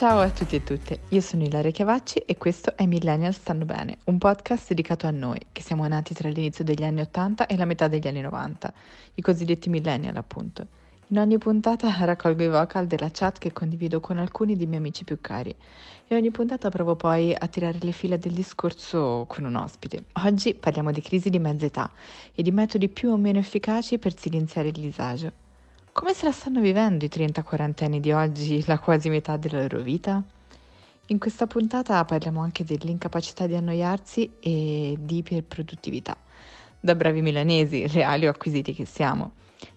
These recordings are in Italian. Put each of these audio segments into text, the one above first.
Ciao a tutti e tutte, io sono Ilaria Chiavacci e questo è Millennial Stanno Bene, un podcast dedicato a noi, che siamo nati tra l'inizio degli anni 80 e la metà degli anni 90, i cosiddetti millennial appunto. In ogni puntata raccolgo i vocal della chat che condivido con alcuni dei miei amici più cari e ogni puntata provo poi a tirare le fila del discorso con un ospite. Oggi parliamo di crisi di mezza età e di metodi più o meno efficaci per silenziare il disagio. Come se la stanno vivendo i 30-40 anni di oggi, la quasi metà della loro vita? In questa puntata parliamo anche dell'incapacità di annoiarsi e di iperproduttività, da bravi milanesi, reali o acquisiti che siamo.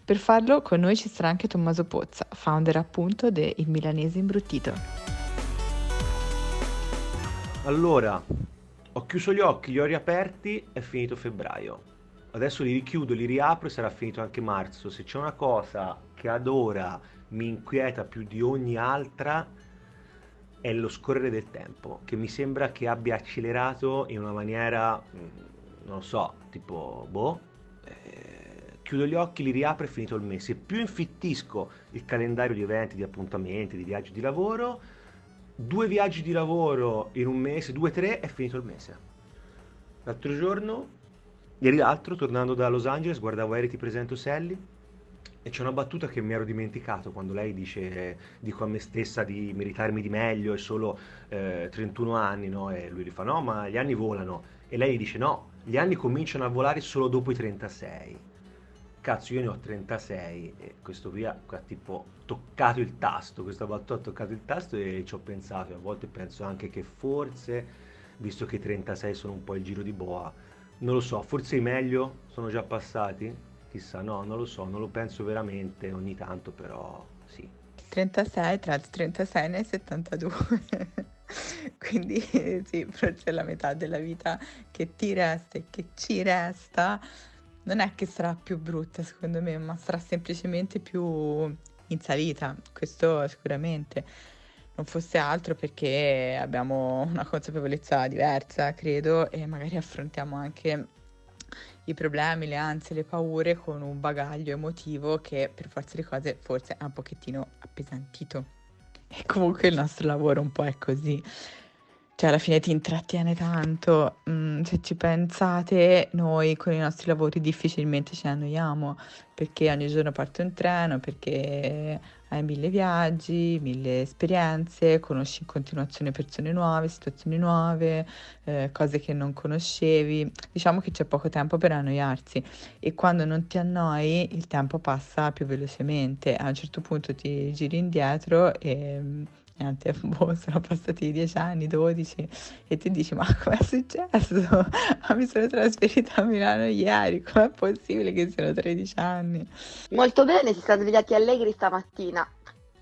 Per farlo con noi ci sarà anche Tommaso Pozza, founder appunto de Il Milanese Imbruttito. Allora, ho chiuso gli occhi, li ho riaperti, è finito febbraio adesso li richiudo, li riapro e sarà finito anche marzo. Se c'è una cosa che ad ora mi inquieta più di ogni altra è lo scorrere del tempo, che mi sembra che abbia accelerato in una maniera, mm, non so, tipo, boh, eh, chiudo gli occhi, li riapro e è finito il mese. Più infittisco il calendario di eventi, di appuntamenti, di viaggi di lavoro, due viaggi di lavoro in un mese, due, tre, è finito il mese. L'altro giorno Ieri l'altro, tornando da Los Angeles, guardavo Eri ti presento Sally e c'è una battuta che mi ero dimenticato quando lei dice dico a me stessa di meritarmi di meglio e solo eh, 31 anni, no? E lui gli fa no, ma gli anni volano. E lei gli dice no, gli anni cominciano a volare solo dopo i 36. Cazzo, io ne ho 36 e questo qui ha, tipo toccato il tasto, questa battuta ha toccato il tasto e ci ho pensato. A volte penso anche che forse, visto che i 36 sono un po' il giro di boa, non lo so, forse i meglio sono già passati? Chissà, no, non lo so, non lo penso veramente, ogni tanto però sì. 36, tra l'altro 36 nel 72. Quindi sì, forse la metà della vita che ti resta e che ci resta non è che sarà più brutta secondo me, ma sarà semplicemente più in salita, questo sicuramente non fosse altro perché abbiamo una consapevolezza diversa, credo, e magari affrontiamo anche i problemi, le ansie, le paure con un bagaglio emotivo che per forza di cose forse è un pochettino appesantito. E comunque il nostro lavoro un po' è così. Cioè alla fine ti intrattiene tanto, mm, se ci pensate noi con i nostri lavori difficilmente ci annoiamo perché ogni giorno parte un treno, perché hai mille viaggi, mille esperienze, conosci in continuazione persone nuove, situazioni nuove, eh, cose che non conoscevi. Diciamo che c'è poco tempo per annoiarsi e quando non ti annoi il tempo passa più velocemente. A un certo punto ti giri indietro e niente, boh, sono passati 10 anni, 12 e ti dici ma com'è successo? mi sono trasferita a Milano ieri, com'è possibile che siano 13 anni? Molto bene, si sono svegliati allegri stamattina.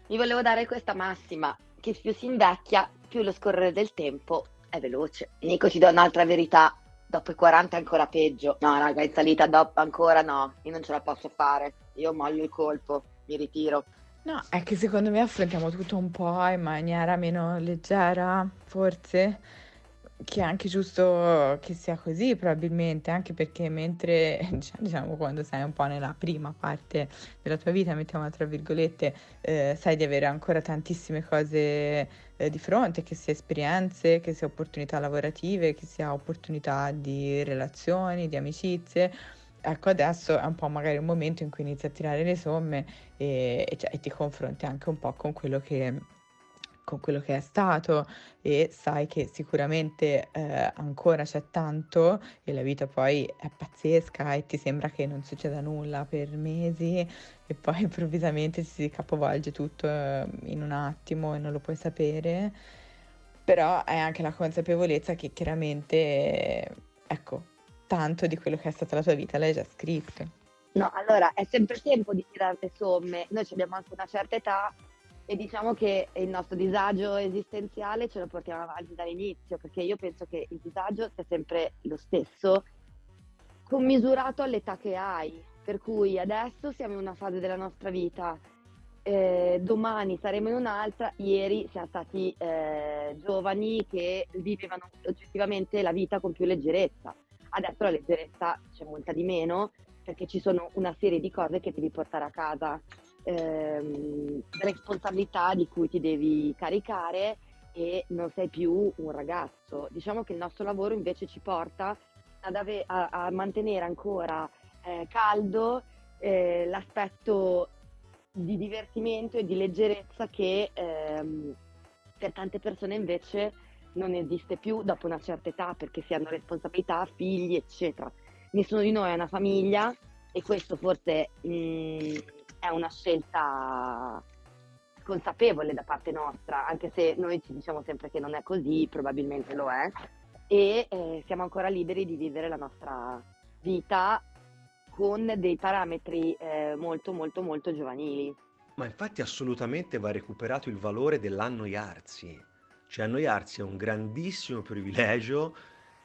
Vi volevo dare questa massima, che più si invecchia, più lo scorrere del tempo è veloce. Nico ci do un'altra verità, dopo i 40 è ancora peggio. No raga, in salita dopo ancora no, io non ce la posso fare, io moglio il colpo, mi ritiro. No, è che secondo me affrontiamo tutto un po' in maniera meno leggera, forse, che è anche giusto che sia così probabilmente, anche perché mentre, diciamo, quando sei un po' nella prima parte della tua vita, mettiamola tra virgolette, eh, sai di avere ancora tantissime cose eh, di fronte, che sia esperienze, che sia opportunità lavorative, che sia opportunità di relazioni, di amicizie Ecco, adesso è un po' magari un momento in cui inizi a tirare le somme e, e, cioè, e ti confronti anche un po' con quello che, con quello che è stato e sai che sicuramente eh, ancora c'è tanto e la vita poi è pazzesca e ti sembra che non succeda nulla per mesi e poi improvvisamente si capovolge tutto eh, in un attimo e non lo puoi sapere, però è anche la consapevolezza che chiaramente, ecco, tanto di quello che è stata la tua vita l'hai già scritto. No, allora è sempre tempo di tirare le somme. Noi abbiamo anche una certa età e diciamo che il nostro disagio esistenziale ce lo portiamo avanti dall'inizio, perché io penso che il disagio sia sempre lo stesso, commisurato all'età che hai. Per cui adesso siamo in una fase della nostra vita, eh, domani saremo in un'altra, ieri siamo stati eh, giovani che vivevano oggettivamente la vita con più leggerezza. Adesso la leggerezza c'è molta di meno perché ci sono una serie di cose che devi portare a casa ehm, responsabilità di cui ti devi caricare e non sei più un ragazzo. Diciamo che il nostro lavoro invece ci porta ave- a-, a, mantenere ancora eh, caldo eh, l'aspetto di divertimento e di leggerezza che ehm, per tante persone invece non esiste più dopo una certa età perché si hanno responsabilità, figli, eccetera. Nessuno di noi ha una famiglia e questo forse mh, mm, è una scelta consapevole da parte nostra, anche se noi ci diciamo sempre che non è così, probabilmente lo è, e eh, siamo ancora liberi di vivere la nostra vita con dei parametri eh, molto molto molto giovanili. Ma infatti assolutamente va recuperato il valore dell'annoiarsi. Cioè annoiarsi è un grandissimo privilegio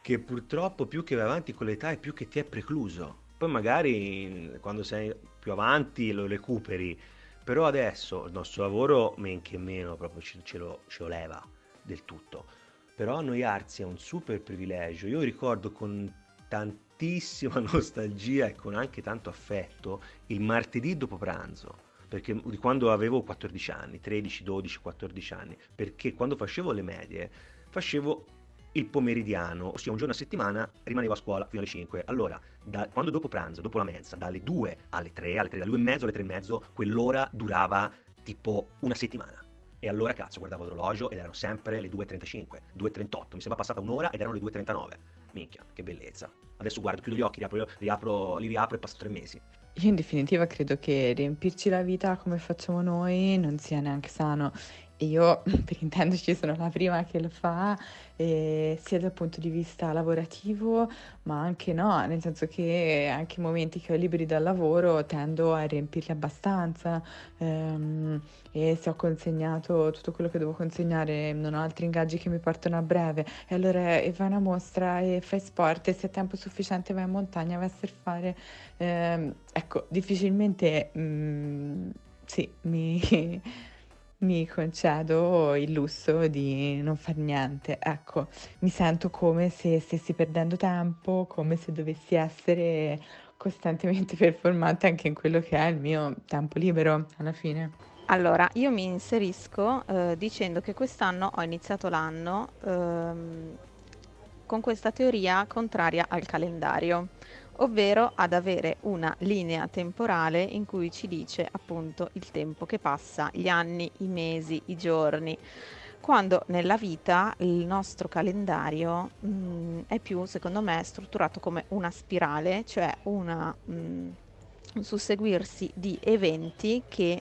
che purtroppo più che vai avanti con l'età è più che ti è precluso. Poi magari quando sei più avanti lo recuperi, però adesso il nostro lavoro men che meno proprio ce, lo, ce lo leva del tutto. Però annoiarsi è un super privilegio. Io ricordo con tantissima nostalgia e con anche tanto affetto il martedì dopo pranzo perché di quando avevo 14 anni, 13, 12, 14 anni, perché quando facevo le medie facevo il pomeridiano, ossia un giorno a settimana rimanevo a scuola fino alle 5. Allora, da, quando dopo pranzo, dopo la mensa, dalle 2 alle 3, alle 3, dalle 2 e mezzo alle 3 e mezzo, quell'ora durava tipo una settimana. E allora cazzo, guardavo l'orologio ed erano sempre le 2.35, 2.38, mi sembra passata un'ora ed erano le 2.39. Minchia, che bellezza. Adesso guardo, chiudo gli occhi, riapro, riapro, li riapro e passo tre mesi. Io in definitiva credo che riempirci la vita come facciamo noi non sia neanche sano io, per intenderci, sono la prima che lo fa, eh, sia dal punto di vista lavorativo, ma anche no, nel senso che anche i momenti che ho liberi dal lavoro tendo a riempirli abbastanza ehm, e se ho consegnato tutto quello che devo consegnare, non ho altri ingaggi che mi partono a breve, e allora e fai una mostra e fai sport e se hai tempo sufficiente vai in montagna, vai a surfare. Ehm, ecco, difficilmente... Mm, sì, mi mi concedo il lusso di non far niente. Ecco, mi sento come se stessi perdendo tempo, come se dovessi essere costantemente performante anche in quello che è il mio tempo libero alla fine. Allora, io mi inserisco eh, dicendo che quest'anno ho iniziato l'anno ehm, con questa teoria contraria al calendario ovvero ad avere una linea temporale in cui ci dice appunto il tempo che passa, gli anni, i mesi, i giorni, quando nella vita il nostro calendario mh, mm, è più, secondo me, strutturato come una spirale, cioè una, mh, mm, un susseguirsi di eventi che,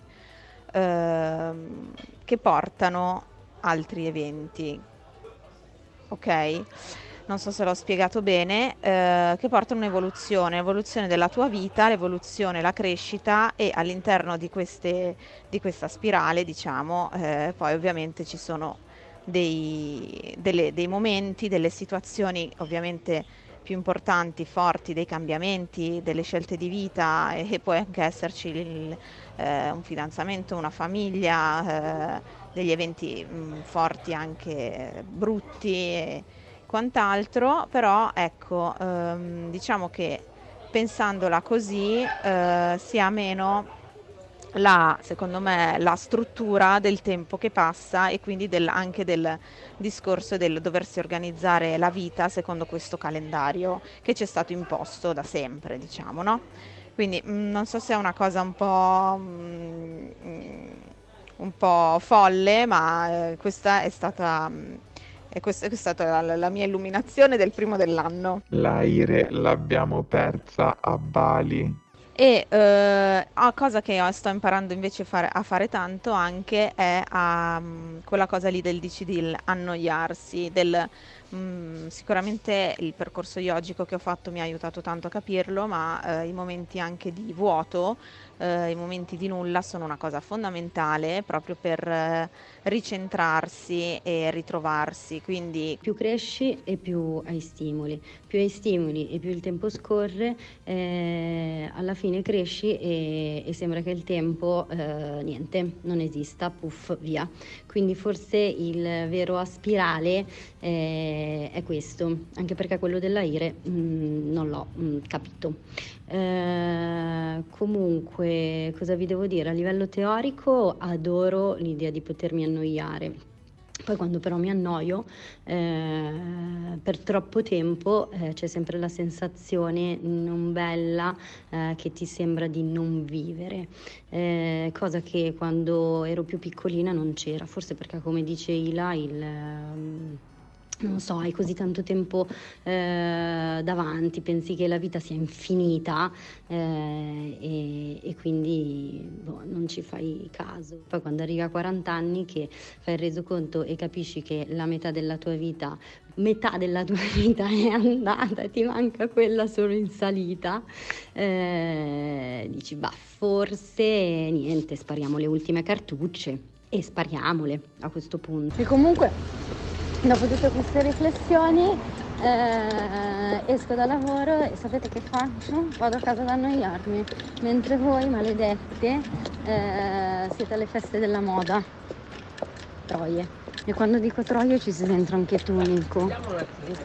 eh, che portano altri eventi. Ok? Non so se l'ho spiegato bene, eh, che porta un'evoluzione, l'evoluzione della tua vita, l'evoluzione, la crescita e all'interno di, queste, di questa spirale, diciamo, eh, poi ovviamente ci sono dei, delle, dei momenti, delle situazioni ovviamente più importanti, forti, dei cambiamenti, delle scelte di vita e, e può anche esserci il, eh, un fidanzamento, una famiglia, eh, degli eventi mh, forti anche brutti. E, quant'altro, però ecco, ehm, diciamo che pensandola così eh, si ha meno la, secondo me, la struttura del tempo che passa e quindi del, anche del discorso del doversi organizzare la vita secondo questo calendario che ci è stato imposto da sempre, diciamo, no? Quindi mh, mm, non so se è una cosa un po', mh, mm, un po folle, ma eh, questa è stata... Mh, mm, e questa, questa è stata la, la, mia illuminazione del primo dell'anno. L'aire l'abbiamo persa a Bali. E eh, una cosa che sto imparando invece a fare, a fare tanto anche è a, um, quella cosa lì del DCD, annoiarsi, del Mm, sicuramente il percorso yogico che ho fatto mi ha aiutato tanto a capirlo, ma eh, i momenti anche di vuoto, eh, i momenti di nulla sono una cosa fondamentale proprio per eh, ricentrarsi e ritrovarsi. Quindi più cresci e più hai stimoli, più hai stimoli e più il tempo scorre, eh, alla fine cresci e, e, sembra che il tempo eh, niente, non esista, puff, via. Quindi forse il vero a spirale eh, è, è questo, anche perché quello dell'AIRE mh, mm, non l'ho mh, mm, capito. Eh, comunque, cosa vi devo dire? A livello teorico adoro l'idea di potermi annoiare. Poi quando però mi annoio eh, per troppo tempo eh, c'è sempre la sensazione non bella eh, che ti sembra di non vivere, eh, cosa che quando ero più piccolina non c'era, forse perché come dice Ila il non so, hai così tanto tempo eh, davanti, pensi che la vita sia infinita eh, e, e, quindi boh, non ci fai caso. Poi quando arrivi a 40 anni che fai il resoconto e capisci che la metà della tua vita, metà della tua vita è andata e ti manca quella solo in salita, eh, dici, bah, forse niente, spariamo le ultime cartucce e spariamole a questo punto. E comunque dopo tutte queste riflessioni eh, esco da lavoro e sapete che faccio? Vado a casa ad annoiarmi, mentre voi maledette eh, siete alle feste della moda. Troie. E quando dico troie ci sei dentro anche tu, Nico.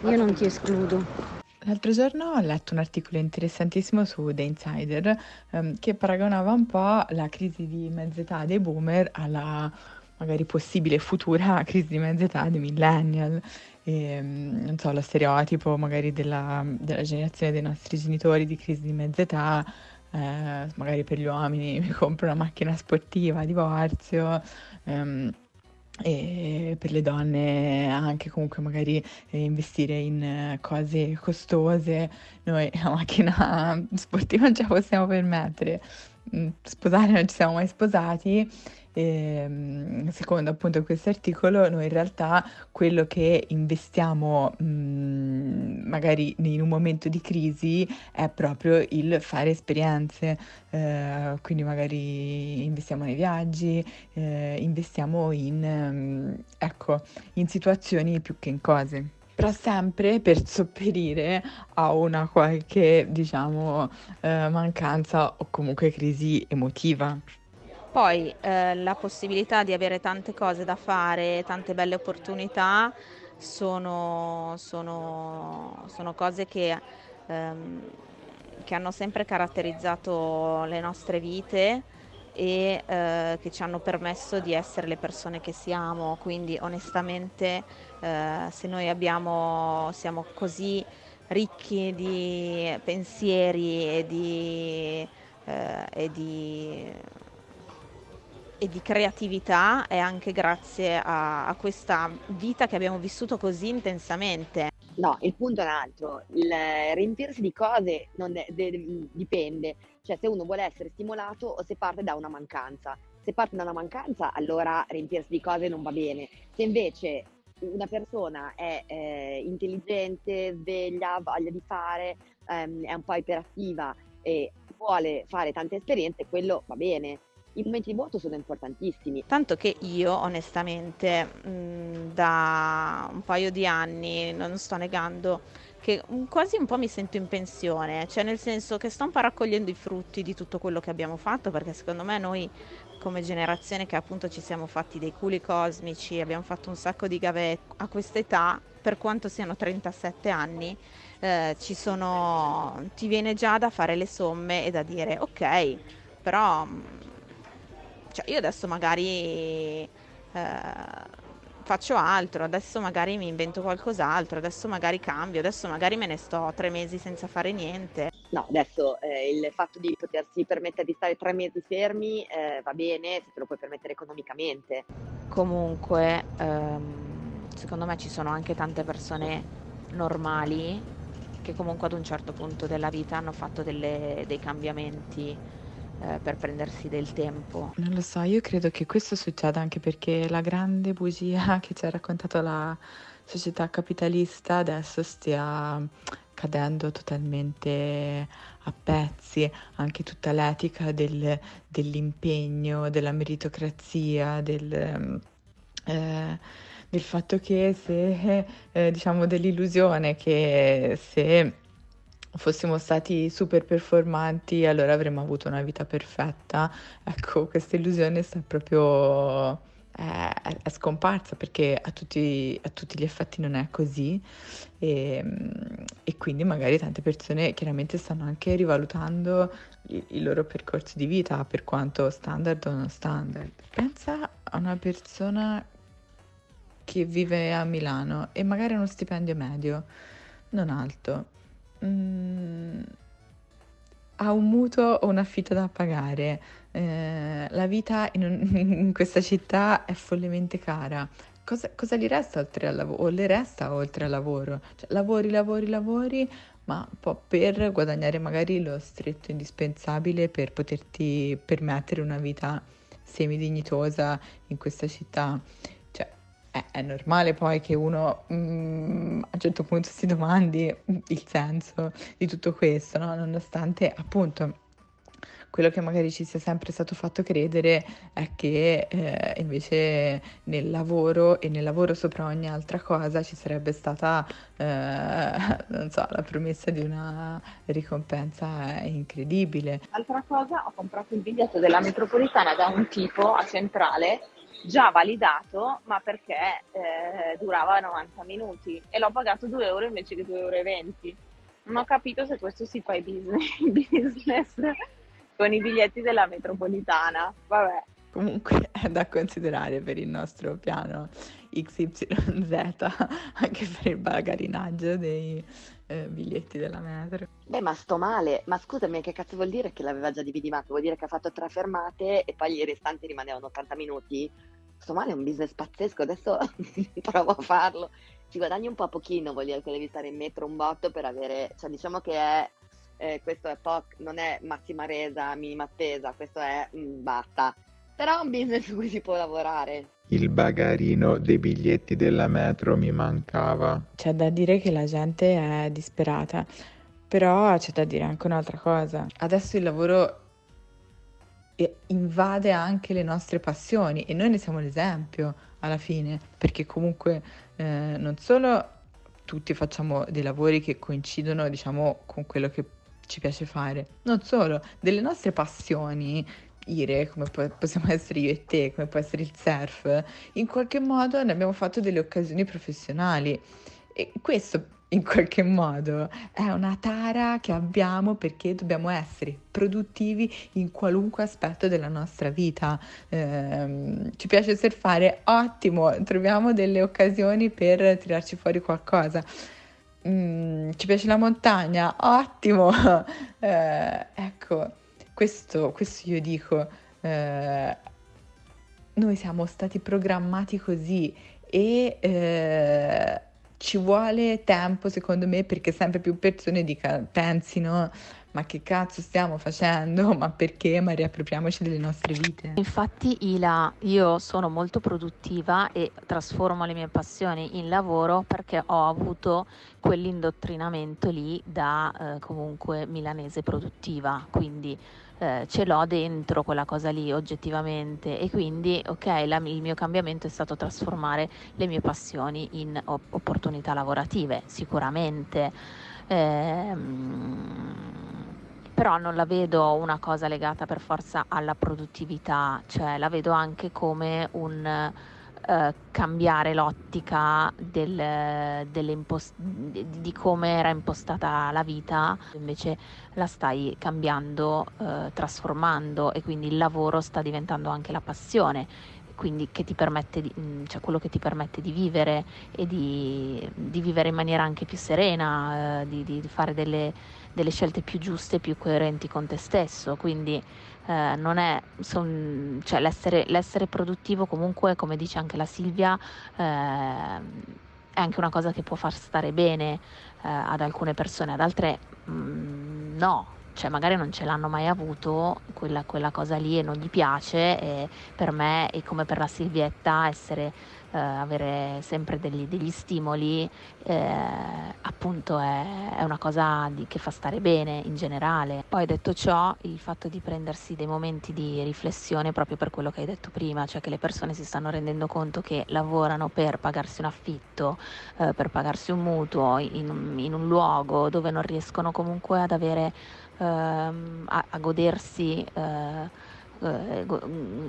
Io non ti escludo. L'altro giorno ho letto un articolo interessantissimo su The Insider ehm, che paragonava un po' la crisi di mezz'età dei boomer alla magari possibile futura crisi di mezza età dei millennial. E, mm, non so, lo stereotipo magari della, della generazione dei nostri genitori di crisi di mezza età, eh, magari per gli uomini mi compro una macchina sportiva, divorzio. Ehm, e per le donne anche comunque magari eh, investire in cose costose, noi la macchina sportiva non ce la possiamo permettere, mm, sposare non ci siamo mai sposati e, ehm, secondo appunto questo articolo, noi in realtà quello che investiamo mh, mhmm, magari in un momento di crisi è proprio il fare esperienze, eh, quindi magari investiamo nei viaggi, eh, investiamo in, mh, mhmm, ecco, in situazioni più che in cose però sempre per sopperire a una qualche, diciamo, eh, mancanza o comunque crisi emotiva. Poi eh, la possibilità di avere tante cose da fare, tante belle opportunità, sono, sono, sono cose che, ehm, che, hanno sempre caratterizzato le nostre vite e eh, che ci hanno permesso di essere le persone che siamo. Quindi onestamente eh, se noi abbiamo, siamo così ricchi di pensieri e di, eh, e di e di creatività è anche grazie a, a, questa vita che abbiamo vissuto così intensamente. No, il punto è un altro, il riempirsi di cose de, de, dipende, cioè se uno vuole essere stimolato o se parte da una mancanza. Se parte da una mancanza allora riempirsi di cose non va bene, se invece una persona è eh, intelligente, sveglia, voglia di fare, ehm, è un po' iperattiva e vuole fare tante esperienze, quello va bene i momenti di vuoto sono importantissimi. Tanto che io onestamente mh, da un paio di anni, non sto negando, che quasi un po' mi sento in pensione, cioè nel senso che sto un po' raccogliendo i frutti di tutto quello che abbiamo fatto, perché secondo me noi come generazione che appunto ci siamo fatti dei culi cosmici, abbiamo fatto un sacco di gavette a questa età, per quanto siano 37 anni, eh, ci sono, ti viene già da fare le somme e da dire ok, però cioè io adesso magari eh, faccio altro, adesso magari mi invento qualcos'altro, adesso magari cambio, adesso magari me ne sto tre mesi senza fare niente. No, adesso eh, il fatto di potersi permettere di stare tre mesi fermi eh, va bene se te lo puoi permettere economicamente. Comunque, ehm, secondo me ci sono anche tante persone normali che comunque ad un certo punto della vita hanno fatto delle, dei cambiamenti eh, per prendersi del tempo. Non lo so, io credo che questo succeda anche perché la grande bugia che ci ha raccontato la società capitalista adesso stia cadendo totalmente a pezzi, anche tutta l'etica del, dell'impegno, della meritocrazia, del... Eh, del fatto che se, eh, diciamo, dell'illusione che se fossimo stati super performanti, allora avremmo avuto una vita perfetta. Ecco, questa illusione sta proprio è, è scomparsa perché a tutti, a tutti, gli effetti non è così e, e, quindi magari tante persone chiaramente stanno anche rivalutando i, i, loro percorsi di vita per quanto standard o non standard. Pensa a una persona che vive a Milano e magari ha uno stipendio medio, non alto. Mm, ha un mutuo o un affitto da pagare, eh, la vita in, un, in, questa città è follemente cara. Cosa, cosa, gli resta oltre al lavoro? O le resta oltre al lavoro? Cioè, lavori, lavori, lavori, ma per guadagnare magari lo stretto indispensabile per poterti permettere una vita semidignitosa in questa città. Cioè, è, normale poi che uno mm, a un certo punto si domandi il senso di tutto questo, no? nonostante appunto quello che magari ci sia sempre stato fatto credere è che eh, invece nel lavoro e nel lavoro sopra ogni altra cosa ci sarebbe stata, eh, so, la promessa di una ricompensa incredibile. Altra cosa, ho comprato il biglietto della metropolitana da un tipo a centrale già validato, ma perché eh, durava 90 minuti e l'ho pagato 2 euro invece che 2,20 euro. Non ho capito se questo si fa i business, business con i biglietti della metropolitana. Vabbè. Comunque è da considerare per il nostro piano XYZ, anche per il bagarinaggio dei eh, biglietti della metro. Beh, ma sto male. Ma scusami, che cazzo vuol dire che l'aveva già dividimato? Vuol dire che ha fatto tre fermate e poi i restanti rimanevano 80 minuti? Sto male, è un business pazzesco. Adesso provo a farlo. Ci guadagni un po' pochino, vuol dire che devi stare in metro un botto per avere... Cioè, diciamo che è eh, questo è POC, non è massima resa, minima attesa, questo è mm, basta. Però è un business su cui si può lavorare. Il bagarino dei biglietti della metro mi mancava. C'è da dire che la gente è disperata, però c'è da dire anche un'altra cosa. Adesso il lavoro invade anche le nostre passioni e noi ne siamo l'esempio alla fine, perché comunque eh, non solo tutti facciamo dei lavori che coincidono, diciamo, con quello che ci piace fare. Non solo, delle nostre passioni, Ire, come possiamo essere io e te, come può essere il surf, in qualche modo ne abbiamo fatto delle occasioni professionali. E questo in qualche modo è una tara che abbiamo perché dobbiamo essere produttivi in qualunque aspetto della nostra vita. Eh, ci piace surfare? Ottimo, troviamo delle occasioni per tirarci fuori qualcosa. Mm, ci piace la montagna? Ottimo! Eh, ecco, questo, questo, io dico, eh, noi siamo stati programmati così e eh, ci vuole tempo secondo me perché sempre più persone dica, pensino ma che cazzo stiamo facendo? Ma perché? Ma riappropriamoci delle nostre vite. Infatti Ila, io sono molto produttiva e trasformo le mie passioni in lavoro perché ho avuto quell'indottrinamento lì da eh, comunque milanese produttiva, quindi eh, ce l'ho dentro quella cosa lì oggettivamente e quindi ok, la, il mio cambiamento è stato trasformare le mie passioni in opportunità lavorative, sicuramente. Eh, però non la vedo una cosa legata per forza alla produttività, cioè la vedo anche come un eh, cambiare l'ottica del, impost- di come era impostata la vita, invece la stai cambiando, eh, trasformando e quindi il lavoro sta diventando anche la passione quindi che ti permette di, mm, cioè quello che ti permette di vivere e di, di vivere in maniera anche più serena, eh, di, di, fare delle, delle, scelte più giuste, più coerenti con te stesso. Quindi eh, non è son, cioè l'essere, l'essere, produttivo comunque, come dice anche la Silvia, eh, è anche una cosa che può far stare bene eh, ad alcune persone, ad altre mh, mm, no. Cioè magari non ce l'hanno mai avuto quella, quella cosa lì e non gli piace e per me e come per la Silvietta essere eh, avere sempre degli, degli stimoli eh, appunto è, è una cosa di, che fa stare bene in generale. Poi detto ciò il fatto di prendersi dei momenti di riflessione proprio per quello che hai detto prima cioè che le persone si stanno rendendo conto che lavorano per pagarsi un affitto eh, per pagarsi un mutuo in, in un luogo dove non riescono comunque ad avere ehm, a, a, godersi eh, eh,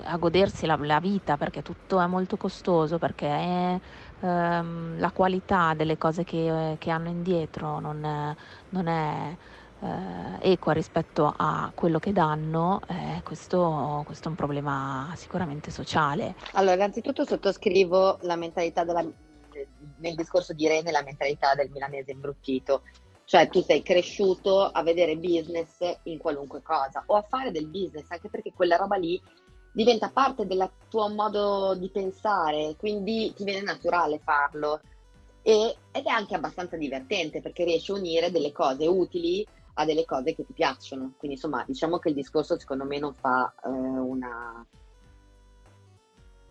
a godersi la, la, vita perché tutto è molto costoso, perché è, ehm, la qualità delle cose che, che hanno indietro non è, non è eh, equa rispetto a quello che danno, eh, questo, questo, è un problema sicuramente sociale. Allora, innanzitutto sottoscrivo la mentalità della, nel discorso di Irene, la mentalità del milanese imbruttito. Cioè tu sei cresciuto a vedere business in qualunque cosa o a fare del business, anche perché quella roba lì diventa parte del tuo modo di pensare, quindi ti viene naturale farlo. E, ed è anche abbastanza divertente perché riesci a unire delle cose utili a delle cose che ti piacciono. Quindi insomma diciamo che il discorso secondo me non fa eh, una...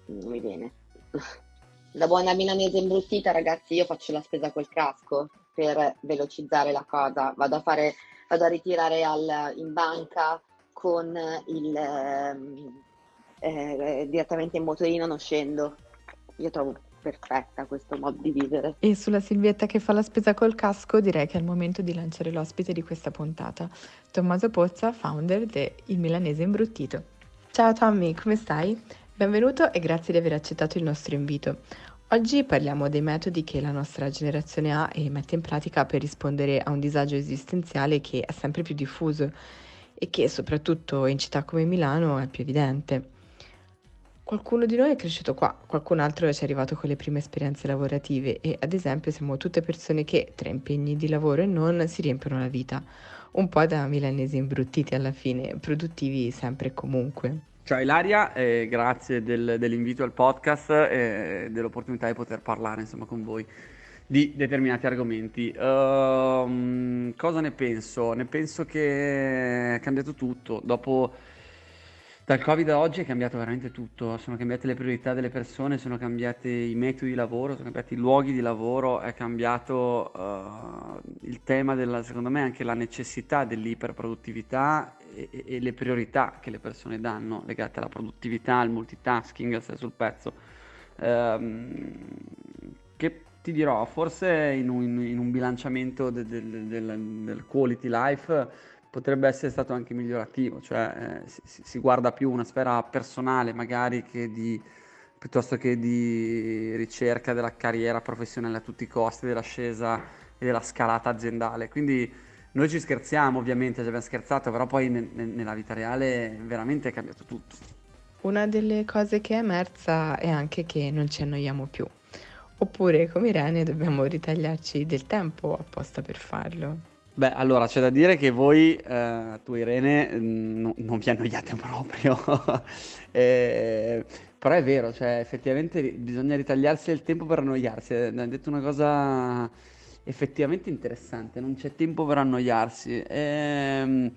non mi viene. Da buona milanese imbruttita ragazzi io faccio la spesa col casco per velocizzare la cosa, vado a, fare, vado a ritirare al, in banca con il, ehm, eh, direttamente in motorino non scendo. Io trovo perfetta questo modo di vivere. E sulla Silvietta che fa la spesa col casco direi che è il momento di lanciare l'ospite di questa puntata, Tommaso Pozza, founder de Il Milanese Imbruttito. Ciao Tommy, come stai? Benvenuto e grazie di aver accettato il nostro invito. Oggi parliamo dei metodi che la nostra generazione ha e mette in pratica per rispondere a un disagio esistenziale che è sempre più diffuso e che soprattutto in città come Milano è più evidente. Qualcuno di noi è cresciuto qua, qualcun altro ci è arrivato con le prime esperienze lavorative e ad esempio siamo tutte persone che tra impegni di lavoro e non si riempiono la vita, un po' da milanesi imbruttiti alla fine, produttivi sempre e comunque. Ciao Ilaria, eh, grazie del, dell'invito al podcast e dell'opportunità di poter parlare insomma, con voi di determinati argomenti. Uh, cosa ne penso? Ne penso che è cambiato tutto. Dopo dal Covid a oggi è cambiato veramente tutto, sono cambiate le priorità delle persone, sono cambiati i metodi di lavoro, sono cambiati i luoghi di lavoro, è cambiato uh, il tema della, secondo me, anche la necessità dell'iperproduttività e, e, le priorità che le persone danno legate alla produttività, al multitasking, al stare sul pezzo. Um, che ti dirò, forse in un, in un bilanciamento de, de, de, del, del quality life potrebbe essere stato anche migliorativo, cioè eh, si, si, guarda più una sfera personale magari che di, piuttosto che di ricerca della carriera professionale a tutti i costi, dell'ascesa e della scalata aziendale. Quindi noi ci scherziamo ovviamente, ci abbiamo scherzato, però poi ne, ne, nella vita reale veramente è cambiato tutto. Una delle cose che è emersa è anche che non ci annoiamo più. Oppure, come Irene, dobbiamo ritagliarci del tempo apposta per farlo. Beh, allora c'è da dire che voi, eh, tu Irene, no- non vi annoiate proprio. Eh, però è vero, cioè effettivamente bisogna ritagliarsi il tempo per annoiarsi. Eh, hai detto una cosa effettivamente interessante, non c'è tempo per annoiarsi. Ehm,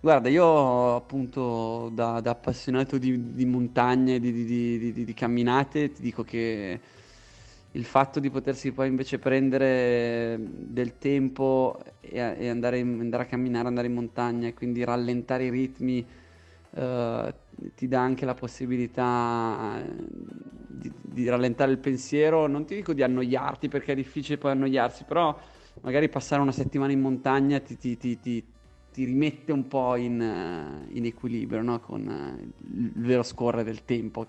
guarda, io appunto da, da appassionato di, di montagne, di, di- di- camminate, ti dico che il fatto di potersi poi invece prendere del tempo e, e andare, andare, a camminare, andare in montagna e quindi rallentare i ritmi eh, ti dà anche la possibilità eh, di, di, rallentare il pensiero, non ti dico di annoiarti perché è difficile poi annoiarsi, però magari passare una settimana in montagna ti, ti, ti, ti rimette un po' in, in equilibrio no? con eh, il vero scorrere del tempo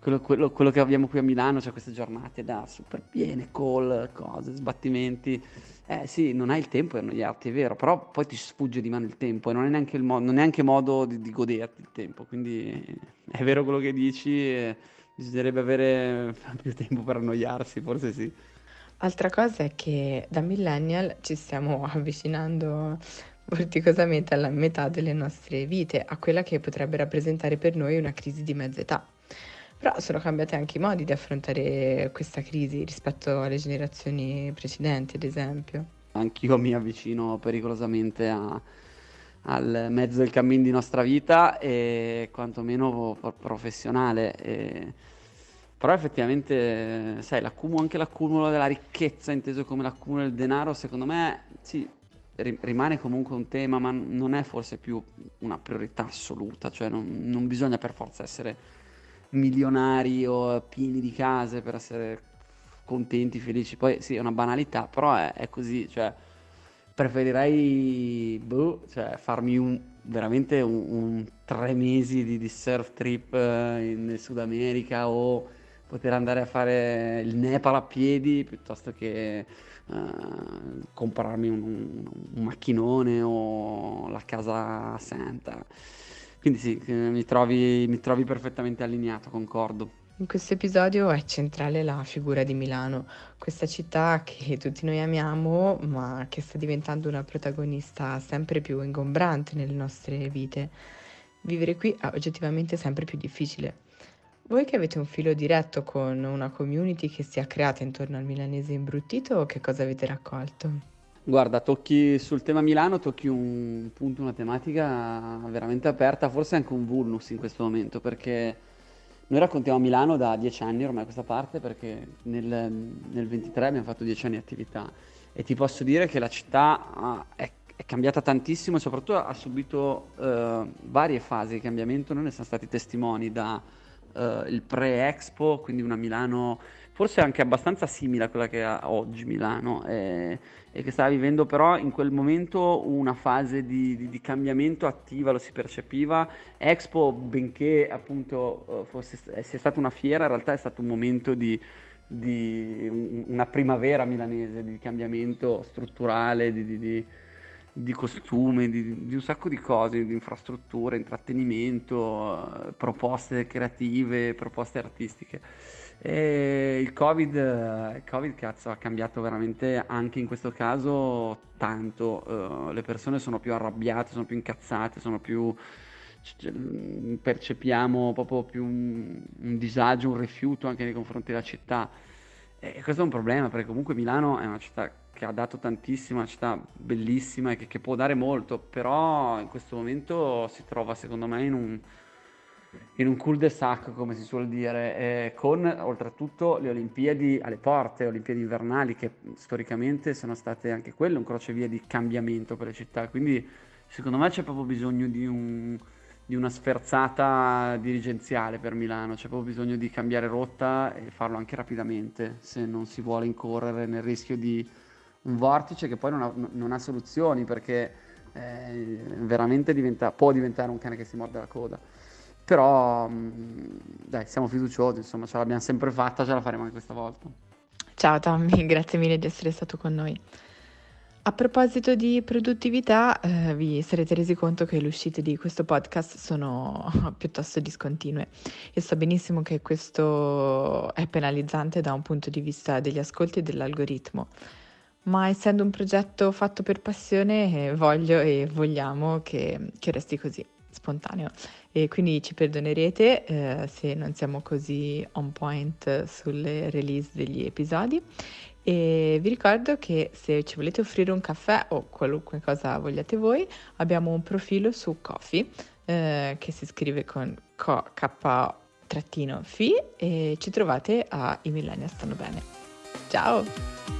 quello, quello, quello, che abbiamo qui a Milano, cioè queste giornate da super piene, call, cose, sbattimenti. Eh sì, non hai il tempo di annoiarti, è vero, però poi ti sfugge di mano il tempo e non è neanche, mo- non è neanche modo di, di, goderti il tempo. Quindi è vero quello che dici, bisognerebbe avere più tempo per annoiarsi, forse sì. Altra cosa è che da millennial ci stiamo avvicinando vorticosamente alla metà delle nostre vite, a quella che potrebbe rappresentare per noi una crisi di mezza età. Però sono cambiati anche i modi di affrontare questa crisi rispetto alle generazioni precedenti, ad esempio. Anch'io mi avvicino pericolosamente a, al mezzo del cammin di nostra vita e quantomeno professionale. E... Però effettivamente, sai, l'accumulo, anche l'accumulo della ricchezza, inteso come l'accumulo del denaro, secondo me, sì, rimane comunque un tema, ma non è forse più una priorità assoluta, cioè non, non bisogna per forza essere milionari o pieni di case per essere contenti, felici. Poi sì, è una banalità, però è, è così, cioè preferirei boh, cioè, farmi un, veramente un, un tre mesi di, di surf trip eh, in, Sud America o poter andare a fare il Nepal a piedi piuttosto che uh, comprarmi un, un, un, macchinone o la casa santa. Quindi sì, mi trovi, mi trovi perfettamente allineato, concordo. In questo episodio è centrale la figura di Milano, questa città che tutti noi amiamo, ma che sta diventando una protagonista sempre più ingombrante nelle nostre vite. Vivere qui è oggettivamente sempre più difficile. Voi che avete un filo diretto con una community che si è creata intorno al milanese imbruttito, che cosa avete raccolto? Guarda, tocchi sul tema Milano, tocchi un punto, una tematica veramente aperta, forse anche un vulnus in questo momento, perché noi raccontiamo Milano da dieci anni ormai a questa parte perché nel, nel 23 abbiamo fatto dieci anni di attività e ti posso dire che la città è, è cambiata tantissimo e soprattutto ha subito uh, varie fasi di cambiamento. Noi ne siamo stati testimoni da uh, il pre-Expo, quindi una Milano forse anche abbastanza simile a quella che ha oggi Milano e, e che stava vivendo però in quel momento una fase di, di, di cambiamento attiva, lo si percepiva. Expo, benché appunto uh, fosse, sia stata una fiera, in realtà è stato un momento di, di una primavera milanese, di cambiamento strutturale, di, di, costume, di, di, un sacco di cose, di infrastrutture, intrattenimento, uh, proposte creative, proposte artistiche. E il COVID, il COVID, cazzo, ha cambiato veramente anche in questo caso tanto. Uh, le persone sono più arrabbiate, sono più incazzate, sono più percepiamo proprio più un, un, disagio, un rifiuto anche nei confronti della città. E questo è un problema perché comunque Milano è una città che ha dato tantissimo, una città bellissima e che, che può dare molto, però in questo momento si trova secondo me in un, in un cul-de-sac, come si suol dire, eh, con oltretutto le Olimpiadi alle porte, Olimpiadi invernali, che storicamente sono state anche quelle un crocevia di cambiamento per le città. Quindi secondo me c'è proprio bisogno di, un, di una sferzata dirigenziale per Milano, c'è proprio bisogno di cambiare rotta e farlo anche rapidamente, se non si vuole incorrere nel rischio di un vortice che poi non ha, non ha soluzioni, perché eh, veramente diventa, può diventare un cane che si morde la coda. Però mm, dai, siamo fiduciosi, insomma, ce l'abbiamo sempre fatta, ce la faremo anche questa volta. Ciao Tommy, grazie mille di essere stato con noi. A proposito di produttività, eh, vi sarete resi conto che le uscite di questo podcast sono piuttosto discontinue e so benissimo che questo è penalizzante da un punto di vista degli ascolti e dell'algoritmo, ma essendo un progetto fatto per passione eh, voglio e vogliamo che, che resti così, spontaneo e quindi ci perdonerete eh, se non siamo così on point sulle release degli episodi. E vi ricordo che se ci volete offrire un caffè o qualunque cosa vogliate voi, abbiamo un profilo su Coffee eh, che si scrive con K-fi e ci trovate a I Millennials stanno bene. Ciao!